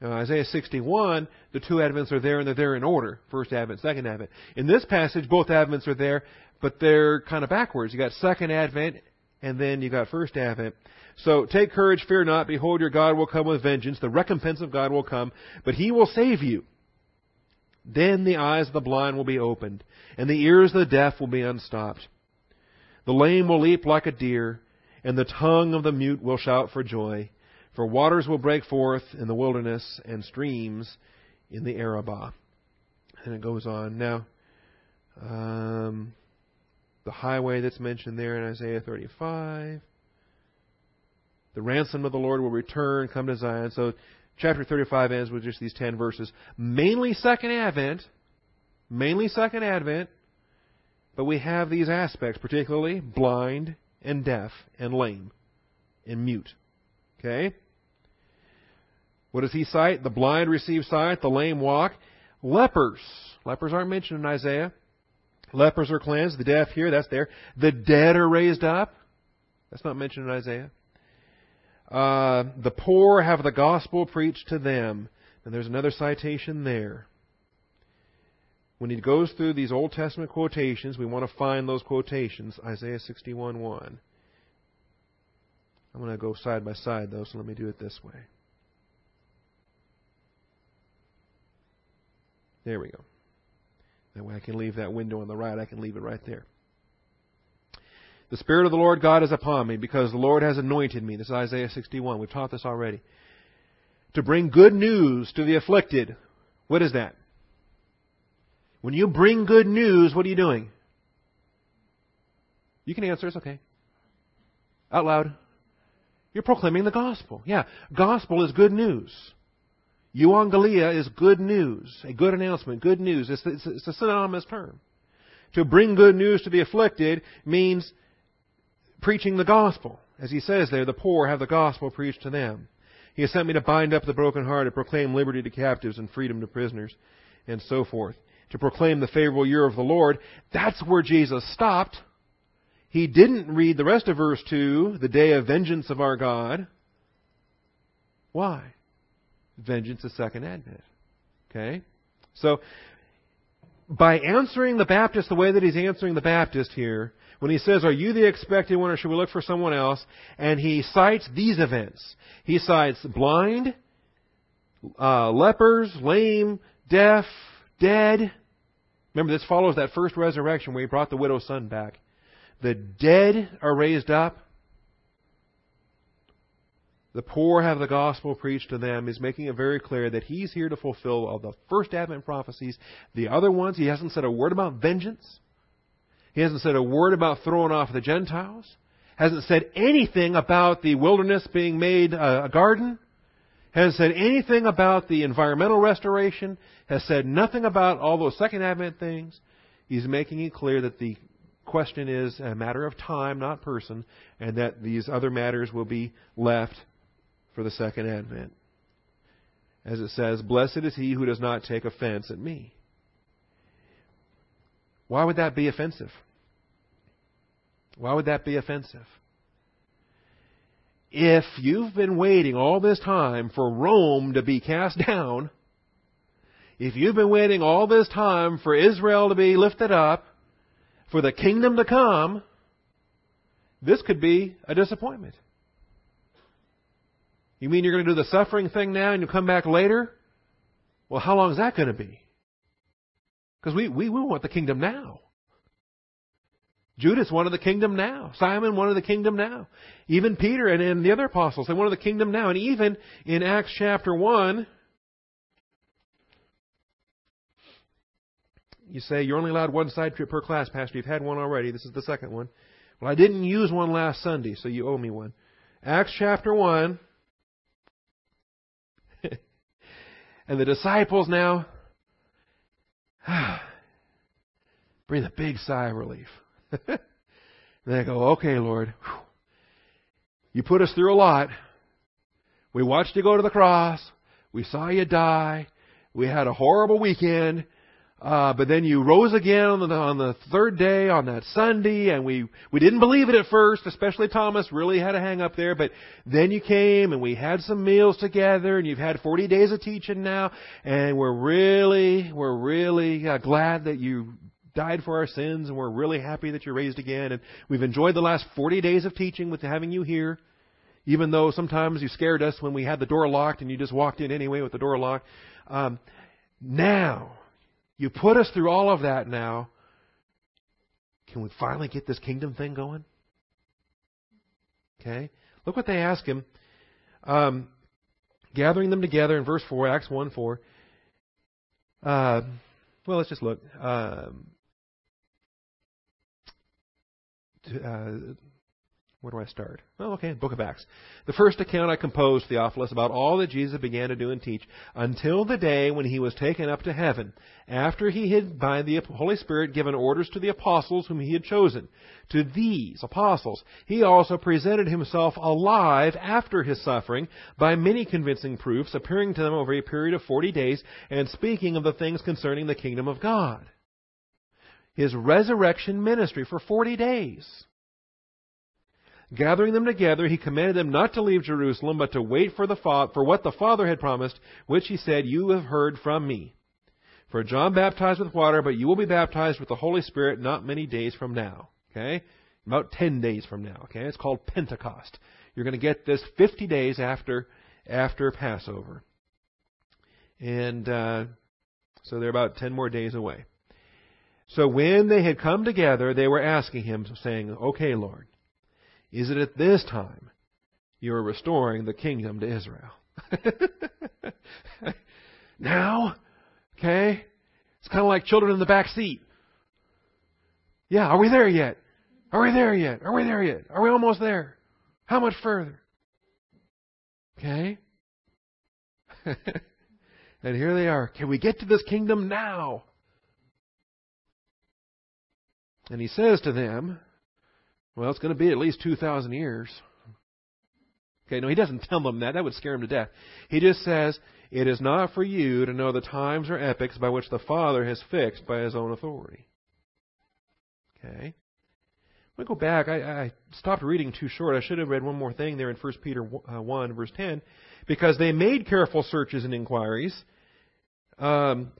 Now, Isaiah 61, the two advents are there and they're there in order. First advent, second advent. In this passage, both advents are there, but they're kind of backwards. You got second advent and then you got first advent. So take courage, fear not. Behold, your God will come with vengeance. The recompense of God will come, but he will save you. Then the eyes of the blind will be opened, and the ears of the deaf will be unstopped. The lame will leap like a deer, and the tongue of the mute will shout for joy. For waters will break forth in the wilderness and streams in the Arabah. And it goes on. Now, um, the highway that's mentioned there in Isaiah 35. The ransom of the Lord will return, come to Zion. So, chapter 35 ends with just these 10 verses. Mainly Second Advent. Mainly Second Advent. But we have these aspects, particularly blind and deaf and lame and mute. Okay? What does he cite? The blind receive sight, the lame walk. Lepers. Lepers aren't mentioned in Isaiah. Lepers are cleansed, the deaf hear, that's there. The dead are raised up. That's not mentioned in Isaiah. Uh, the poor have the gospel preached to them. And there's another citation there. When he goes through these Old Testament quotations, we want to find those quotations. Isaiah 61 1. I'm going to go side by side, though, so let me do it this way. There we go. That way I can leave that window on the right. I can leave it right there. The Spirit of the Lord God is upon me because the Lord has anointed me. This is Isaiah 61. We've taught this already. To bring good news to the afflicted. What is that? When you bring good news, what are you doing? You can answer, it's okay. Out loud. You're proclaiming the gospel. Yeah, gospel is good news. Euangelia is good news, a good announcement, good news. It's, it's, it's a synonymous term. To bring good news to the afflicted means preaching the gospel. As he says there, the poor have the gospel preached to them. He has sent me to bind up the brokenhearted, proclaim liberty to captives and freedom to prisoners, and so forth. To proclaim the favorable year of the Lord. That's where Jesus stopped. He didn't read the rest of verse 2, the day of vengeance of our God. Why? Vengeance is second advent. Okay? So, by answering the Baptist the way that he's answering the Baptist here, when he says, Are you the expected one or should we look for someone else? And he cites these events. He cites blind, uh, lepers, lame, deaf, dead. Remember, this follows that first resurrection where he brought the widow's son back. The dead are raised up. The poor have the gospel preached to them. He's making it very clear that he's here to fulfill all the first Advent prophecies. The other ones, he hasn't said a word about vengeance. He hasn't said a word about throwing off the Gentiles. Hasn't said anything about the wilderness being made uh, a garden. Hasn't said anything about the environmental restoration. Has said nothing about all those second advent things. He's making it clear that the question is a matter of time, not person, and that these other matters will be left for the second advent. As it says, Blessed is he who does not take offense at me. Why would that be offensive? Why would that be offensive? If you've been waiting all this time for Rome to be cast <laughs> down, if you've been waiting all this time for Israel to be lifted up, for the kingdom to come, this could be a disappointment. You mean you're going to do the suffering thing now and you'll come back later? Well, how long is that going to be? Because we, we, we want the kingdom now. Judas wanted the kingdom now. Simon wanted the kingdom now. Even Peter and, and the other apostles, they wanted the kingdom now. And even in Acts chapter 1, you say you're only allowed one side trip per class, Pastor. You've had one already. This is the second one. Well, I didn't use one last Sunday, so you owe me one. Acts chapter 1. <laughs> and the disciples now <sighs> breathe a big sigh of relief. <laughs> they go, okay, Lord, you put us through a lot. We watched you go to the cross. We saw you die. We had a horrible weekend. Uh, but then you rose again on the, on the third day, on that Sunday, and we, we didn't believe it at first, especially Thomas really had a hang up there, but then you came and we had some meals together, and you've had 40 days of teaching now, and we're really, we're really uh, glad that you died for our sins, and we're really happy that you're raised again. And we've enjoyed the last 40 days of teaching with having you here, even though sometimes you scared us when we had the door locked and you just walked in anyway with the door locked. Um, now, you put us through all of that now. Can we finally get this kingdom thing going? Okay? Look what they ask him. Um, gathering them together in verse 4, Acts 1 4. Uh, well, let's just look. Um, uh, where do I start? Well, okay, Book of Acts. The first account I composed, Theophilus, about all that Jesus began to do and teach until the day when he was taken up to heaven, after he had, by the Holy Spirit, given orders to the apostles whom he had chosen. To these apostles, he also presented himself alive after his suffering by many convincing proofs, appearing to them over a period of forty days and speaking of the things concerning the kingdom of God his resurrection ministry for 40 days. Gathering them together, he commanded them not to leave Jerusalem, but to wait for the fa- for what the Father had promised, which he said, "You have heard from me." For John baptized with water, but you will be baptized with the Holy Spirit not many days from now. Okay? About 10 days from now. Okay? It's called Pentecost. You're going to get this 50 days after, after Passover. And, uh, so they're about 10 more days away. So when they had come together, they were asking him, saying, Okay, Lord, is it at this time you are restoring the kingdom to Israel? <laughs> now? Okay? It's kind of like children in the back seat. Yeah, are we there yet? Are we there yet? Are we there yet? Are we almost there? How much further? Okay? <laughs> and here they are. Can we get to this kingdom now? And he says to them, well, it's going to be at least 2,000 years. Okay, no, he doesn't tell them that. That would scare them to death. He just says, It is not for you to know the times or epochs by which the Father has fixed by his own authority. Okay? Me go back. I, I stopped reading too short. I should have read one more thing there in 1 Peter 1, verse 10, because they made careful searches and inquiries, um,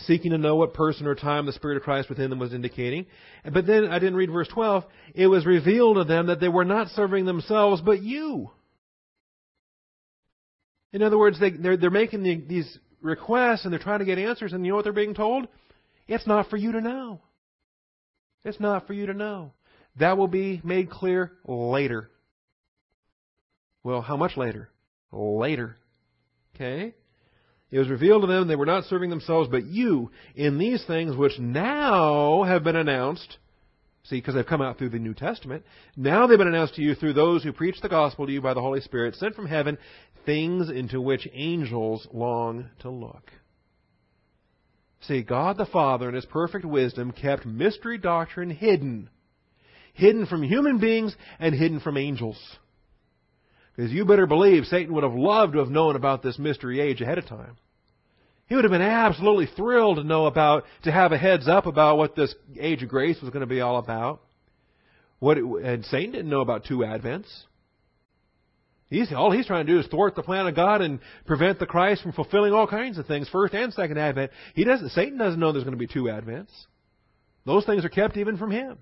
seeking to know what person or time the Spirit of Christ within them was indicating. But then I didn't read verse 12. It was revealed to them that they were not serving themselves, but you. In other words, they, they're, they're making the, these requests and they're trying to get answers, and you know what they're being told? It's not for you to know. It's not for you to know. That will be made clear later. Well, how much later? Later. Okay? It was revealed to them they were not serving themselves, but you in these things which now have been announced See, because they've come out through the New Testament. Now they've been announced to you through those who preach the gospel to you by the Holy Spirit, sent from heaven, things into which angels long to look. See, God the Father, in His perfect wisdom, kept mystery doctrine hidden. Hidden from human beings and hidden from angels. Because you better believe Satan would have loved to have known about this mystery age ahead of time. He would have been absolutely thrilled to know about, to have a heads up about what this age of grace was going to be all about. What it, and Satan didn't know about two advents. He's, all he's trying to do is thwart the plan of God and prevent the Christ from fulfilling all kinds of things, first and second advent. He doesn't, Satan doesn't know there's going to be two advents. Those things are kept even from him.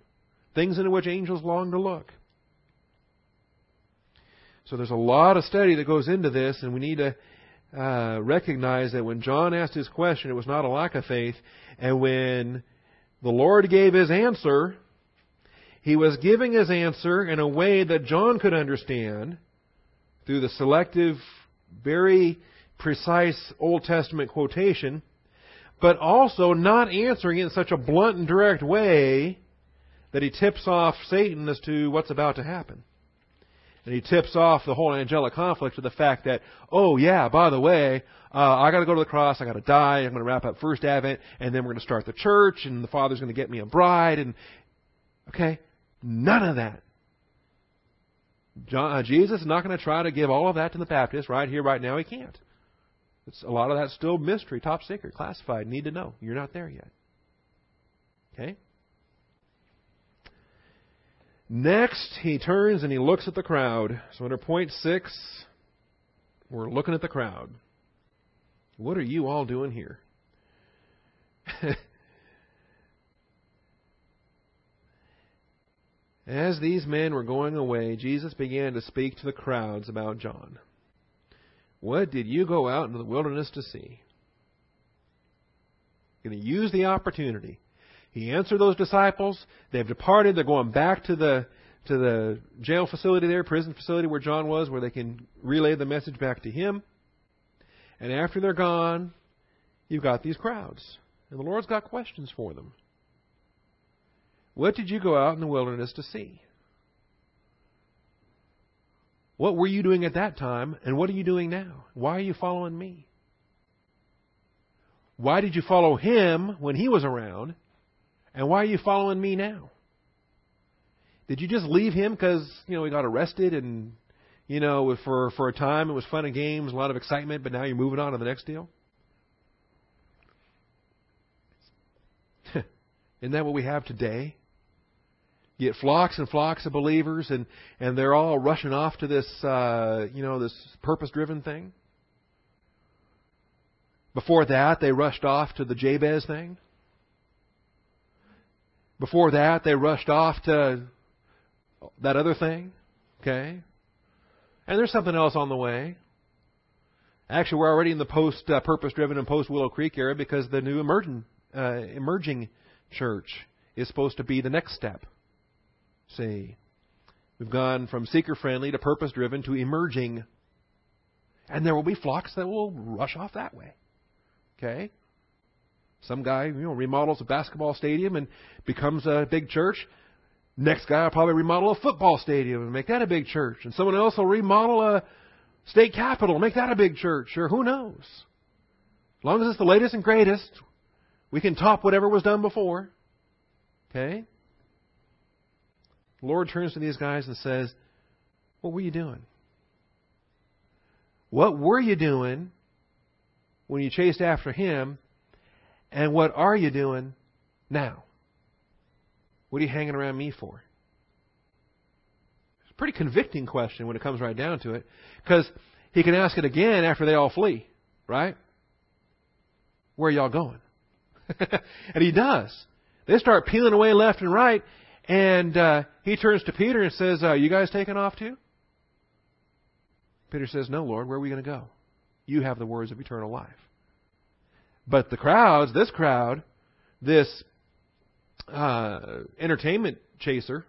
Things into which angels long to look. So there's a lot of study that goes into this, and we need to uh, recognize that when John asked his question, it was not a lack of faith. And when the Lord gave his answer, he was giving his answer in a way that John could understand through the selective, very precise Old Testament quotation, but also not answering it in such a blunt and direct way that he tips off Satan as to what's about to happen. And he tips off the whole angelic conflict with the fact that, oh yeah, by the way, uh, I got to go to the cross, I got to die, I'm going to wrap up First Advent, and then we're going to start the church, and the Father's going to get me a bride, and okay, none of that. John, uh, Jesus is not going to try to give all of that to the Baptist right here, right now. He can't. It's, a lot of that's still mystery, top secret, classified. Need to know. You're not there yet. Okay. Next, he turns and he looks at the crowd. So under point six, we're looking at the crowd. What are you all doing here? <laughs> As these men were going away, Jesus began to speak to the crowds about John. What did you go out into the wilderness to see? Going to use the opportunity he answered those disciples. They've departed. They're going back to the to the jail facility there, prison facility where John was, where they can relay the message back to him. And after they're gone, you've got these crowds. And the Lord's got questions for them. What did you go out in the wilderness to see? What were you doing at that time, and what are you doing now? Why are you following me? Why did you follow him when he was around, and why are you following me now? Did you just leave him because you know he got arrested and you know for for a time it was fun and games, a lot of excitement, but now you're moving on to the next deal? <laughs> Isn't that what we have today? You get flocks and flocks of believers, and and they're all rushing off to this uh, you know this purpose-driven thing. Before that, they rushed off to the Jabez thing. Before that, they rushed off to that other thing. Okay? And there's something else on the way. Actually, we're already in the post uh, purpose driven and post Willow Creek era because the new emerging, uh, emerging church is supposed to be the next step. See, we've gone from seeker friendly to purpose driven to emerging. And there will be flocks that will rush off that way. Okay? Some guy, you know, remodels a basketball stadium and becomes a big church. Next guy will probably remodel a football stadium and make that a big church. And someone else will remodel a state capitol and make that a big church. Or who knows? As long as it's the latest and greatest, we can top whatever was done before. Okay? The Lord turns to these guys and says, What were you doing? What were you doing when you chased after Him? And what are you doing now? What are you hanging around me for? It's a pretty convicting question when it comes right down to it. Because he can ask it again after they all flee, right? Where are y'all going? <laughs> and he does. They start peeling away left and right, and uh, he turns to Peter and says, uh, You guys taking off too? Peter says, No, Lord, where are we going to go? You have the words of eternal life. But the crowds, this crowd, this uh, entertainment chaser,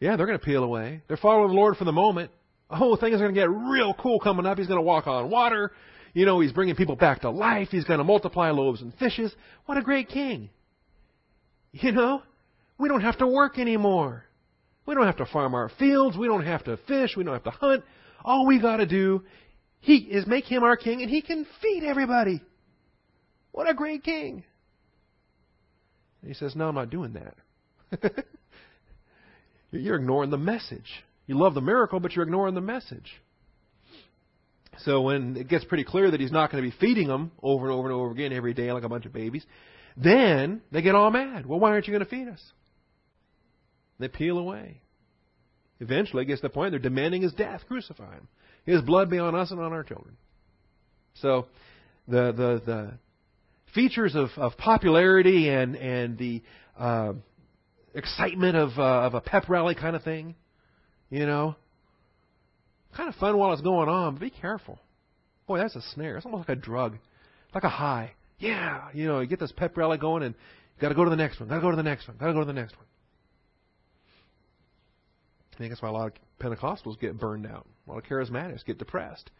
yeah, they're going to peel away. They're following the Lord for the moment. Oh, things are going to get real cool coming up. He's going to walk on water. You know, he's bringing people back to life. He's going to multiply loaves and fishes. What a great king. You know, we don't have to work anymore. We don't have to farm our fields. We don't have to fish. We don't have to hunt. All we got to do he is make him our king and he can feed everybody. What a great king. And he says, No, I'm not doing that. <laughs> you're ignoring the message. You love the miracle, but you're ignoring the message. So when it gets pretty clear that he's not going to be feeding them over and over and over again every day like a bunch of babies, then they get all mad. Well, why aren't you going to feed us? They peel away. Eventually, it gets to the point they're demanding his death. Crucify him. His blood be on us and on our children. So, the the the features of, of popularity and and the uh, excitement of uh, of a pep rally kind of thing, you know, kind of fun while it's going on, but be careful. Boy, that's a snare. It's almost like a drug, like a high. Yeah, you know, you get this pep rally going, and you got to go to the next one. Got to go to the next one. Got to go to the next one. I think that's why a lot of Pentecostals get burned out. A lot of charismatics get depressed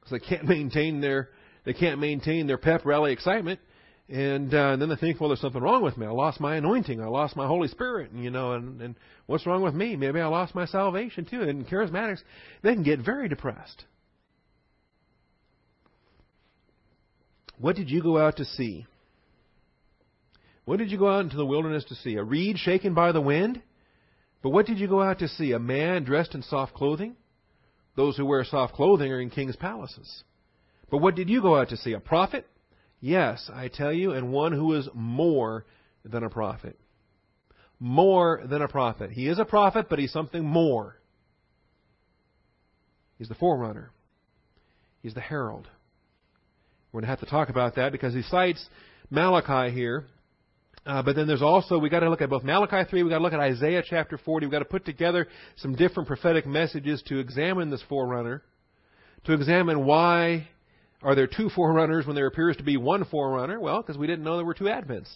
because they can't <laughs> maintain their they can't maintain their pep rally excitement, and, uh, and then they think, well, there's something wrong with me. I lost my anointing. I lost my Holy Spirit. And, you know, and, and what's wrong with me? Maybe I lost my salvation too. And charismatics, they can get very depressed. What did you go out to see? What did you go out into the wilderness to see? A reed shaken by the wind? But what did you go out to see? A man dressed in soft clothing? Those who wear soft clothing are in king's palaces. But what did you go out to see? A prophet? Yes, I tell you, and one who is more than a prophet. More than a prophet. He is a prophet, but he's something more. He's the forerunner. He's the herald. We're going to have to talk about that because he cites Malachi here uh, but then there's also, we got to look at both Malachi 3, we got to look at Isaiah chapter 40. We've got to put together some different prophetic messages to examine this forerunner, to examine why are there two forerunners when there appears to be one forerunner? Well, because we didn't know there were two advents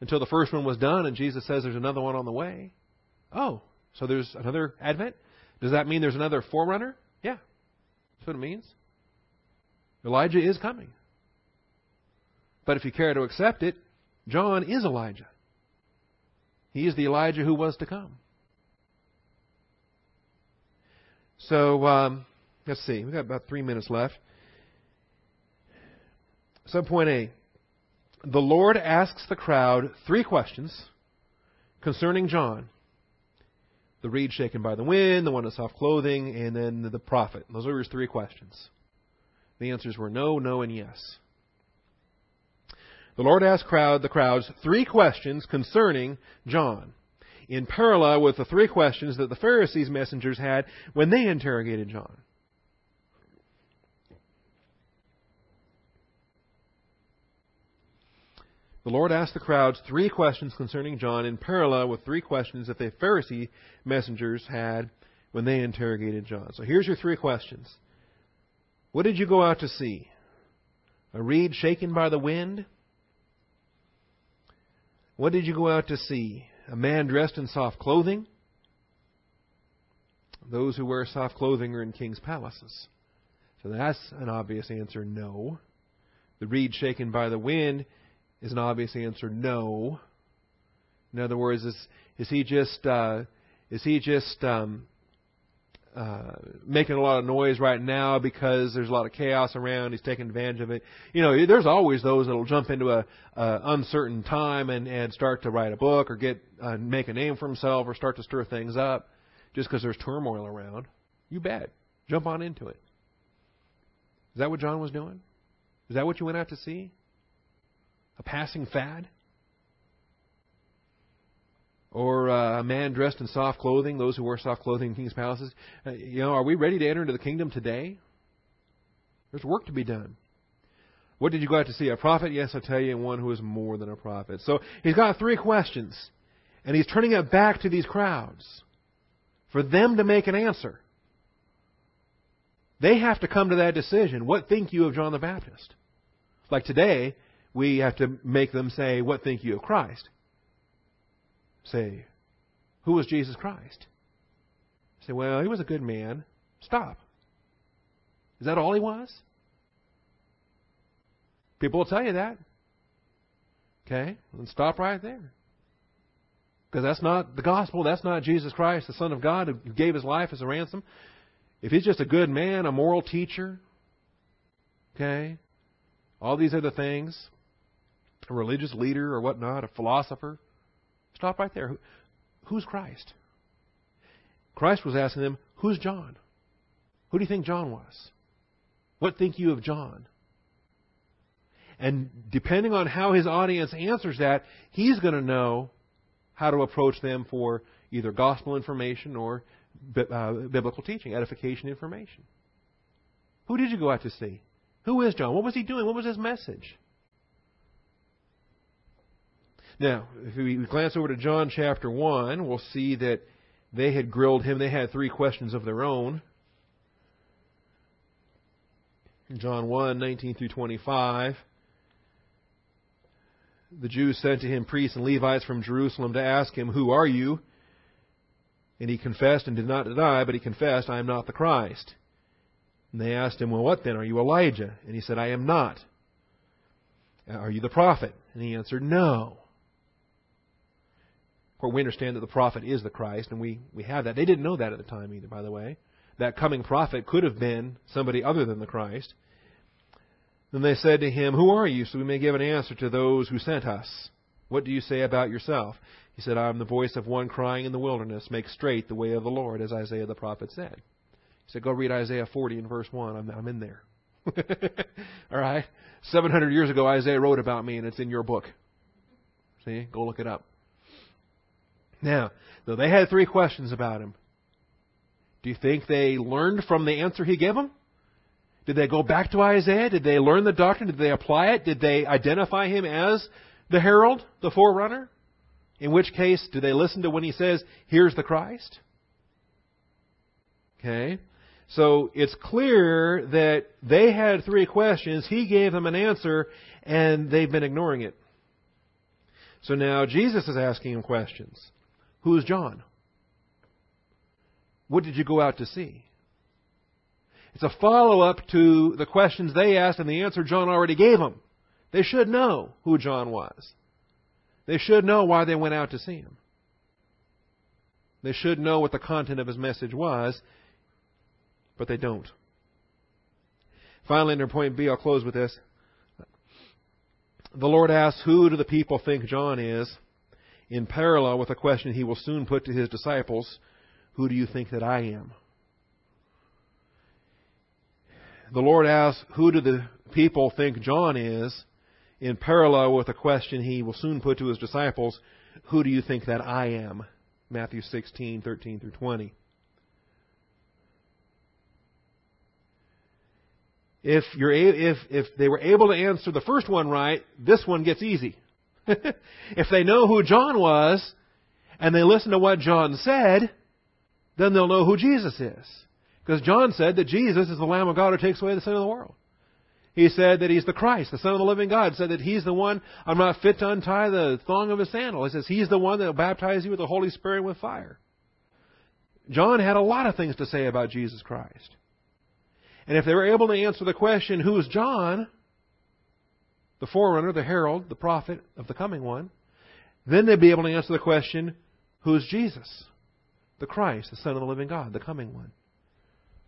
until the first one was done and Jesus says there's another one on the way. Oh, so there's another advent? Does that mean there's another forerunner? Yeah. That's what it means. Elijah is coming. But if you care to accept it, John is Elijah. He is the Elijah who was to come. So, um, let's see. We've got about three minutes left. Subpoint A. The Lord asks the crowd three questions concerning John the reed shaken by the wind, the one in soft clothing, and then the prophet. Those were his three questions. The answers were no, no, and yes. The Lord asked crowd, the crowds three questions concerning John, in parallel with the three questions that the Pharisees' messengers had when they interrogated John. The Lord asked the crowds three questions concerning John in parallel with three questions that the Pharisee messengers had when they interrogated John. So here's your three questions. What did you go out to see? A reed shaken by the wind? What did you go out to see? A man dressed in soft clothing? Those who wear soft clothing are in king's palaces. So that's an obvious answer no. The reed shaken by the wind is an obvious answer no. In other words, is, is he just uh, is he just um, uh, making a lot of noise right now because there's a lot of chaos around. He's taking advantage of it. You know, there's always those that'll jump into a, a uncertain time and and start to write a book or get uh, make a name for himself or start to stir things up just because there's turmoil around. You bet. Jump on into it. Is that what John was doing? Is that what you went out to see? A passing fad? Or uh, a man dressed in soft clothing, those who wear soft clothing in king's palaces. Uh, you know, are we ready to enter into the kingdom today? There's work to be done. What did you go out to see? A prophet? Yes, I tell you, and one who is more than a prophet. So he's got three questions, and he's turning it back to these crowds for them to make an answer. They have to come to that decision. What think you of John the Baptist? Like today, we have to make them say, What think you of Christ? Say, who was Jesus Christ? Say, well, he was a good man. Stop. Is that all he was? People will tell you that. Okay? Then stop right there. Because that's not the gospel. That's not Jesus Christ, the Son of God, who gave his life as a ransom. If he's just a good man, a moral teacher, okay, all these other things, a religious leader or whatnot, a philosopher, Stop right there. Who's Christ? Christ was asking them, Who's John? Who do you think John was? What think you of John? And depending on how his audience answers that, he's going to know how to approach them for either gospel information or uh, biblical teaching, edification information. Who did you go out to see? Who is John? What was he doing? What was his message? Now, if we glance over to John chapter 1, we'll see that they had grilled him. They had three questions of their own. John 1, 19 through 25. The Jews sent to him priests and Levites from Jerusalem to ask him, Who are you? And he confessed and did not deny, but he confessed, I am not the Christ. And they asked him, Well, what then? Are you Elijah? And he said, I am not. Are you the prophet? And he answered, No course, we understand that the prophet is the Christ, and we, we have that. They didn't know that at the time either, by the way. That coming prophet could have been somebody other than the Christ. Then they said to him, Who are you, so we may give an answer to those who sent us? What do you say about yourself? He said, I am the voice of one crying in the wilderness, Make straight the way of the Lord, as Isaiah the prophet said. He said, Go read Isaiah 40 and verse 1. I'm, I'm in there. <laughs> All right? 700 years ago, Isaiah wrote about me, and it's in your book. See? Go look it up. Now, though they had three questions about him, do you think they learned from the answer he gave them? Did they go back to Isaiah? Did they learn the doctrine? Did they apply it? Did they identify him as the herald, the forerunner? In which case, do they listen to when he says, Here's the Christ? Okay. So it's clear that they had three questions. He gave them an answer, and they've been ignoring it. So now Jesus is asking them questions. Who is John? What did you go out to see? It's a follow up to the questions they asked and the answer John already gave them. They should know who John was. They should know why they went out to see him. They should know what the content of his message was, but they don't. Finally, under point B, I'll close with this. The Lord asks, Who do the people think John is? In parallel with a question he will soon put to his disciples Who do you think that I am? The Lord asks, Who do the people think John is? in parallel with a question he will soon put to his disciples Who do you think that I am? Matthew 16, 13 through 20. If, you're, if, if they were able to answer the first one right, this one gets easy. <laughs> if they know who John was, and they listen to what John said, then they'll know who Jesus is. Because John said that Jesus is the Lamb of God who takes away the sin of the world. He said that he's the Christ, the Son of the living God. Said that he's the one, I'm not fit to untie the thong of his sandal. He says he's the one that will baptize you with the Holy Spirit and with fire. John had a lot of things to say about Jesus Christ. And if they were able to answer the question, who is John? The forerunner, the herald, the prophet of the coming one. Then they'd be able to answer the question, who is Jesus? The Christ, the Son of the living God, the coming one.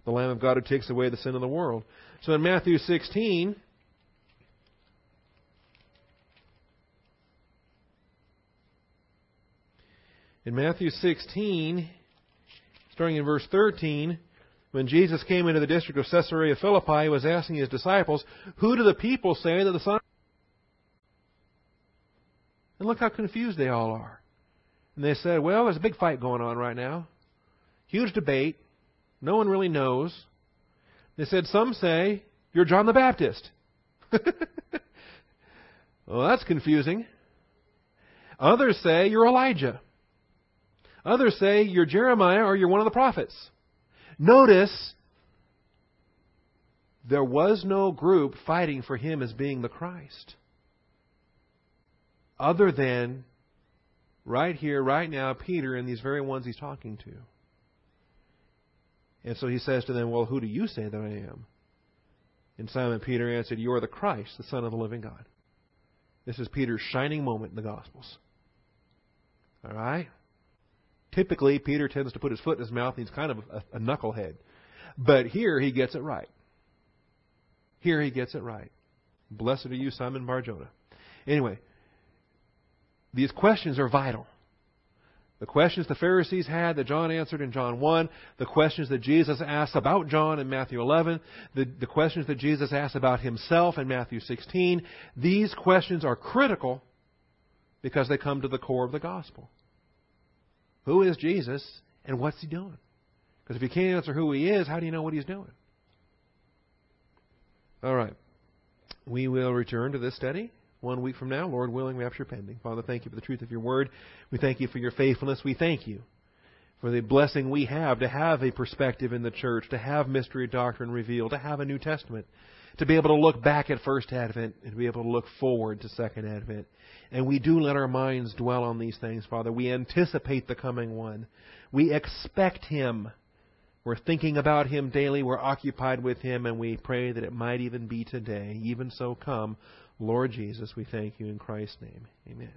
The Lamb of God who takes away the sin of the world. So in Matthew 16, in Matthew 16, starting in verse 13, when Jesus came into the district of Caesarea Philippi, he was asking his disciples, Who do the people say that the Son And look how confused they all are. And they said, Well, there's a big fight going on right now. Huge debate. No one really knows. They said, Some say you're John the Baptist. <laughs> well, that's confusing. Others say you're Elijah. Others say you're Jeremiah or you're one of the prophets. Notice there was no group fighting for him as being the Christ. Other than right here, right now, Peter and these very ones he's talking to. And so he says to them, Well, who do you say that I am? And Simon Peter answered, You are the Christ, the Son of the living God. This is Peter's shining moment in the Gospels. All right? Typically, Peter tends to put his foot in his mouth and he's kind of a, a knucklehead. But here he gets it right. Here he gets it right. Blessed are you, Simon Barjona. Anyway, these questions are vital. The questions the Pharisees had that John answered in John 1, the questions that Jesus asked about John in Matthew 11, the, the questions that Jesus asked about himself in Matthew 16, these questions are critical because they come to the core of the gospel. Who is Jesus and what's he doing? Because if you can't answer who he is, how do you know what he's doing? All right. We will return to this study one week from now, Lord willing, rapture pending. Father, thank you for the truth of your word. We thank you for your faithfulness. We thank you for the blessing we have to have a perspective in the church, to have mystery doctrine revealed, to have a New Testament, to be able to look back at First Advent and to be able to look forward to Second Advent. And we do let our minds dwell on these things, Father. We anticipate the coming one. We expect Him. We're thinking about Him daily. We're occupied with Him, and we pray that it might even be today. Even so, come, Lord Jesus, we thank you in Christ's name. Amen.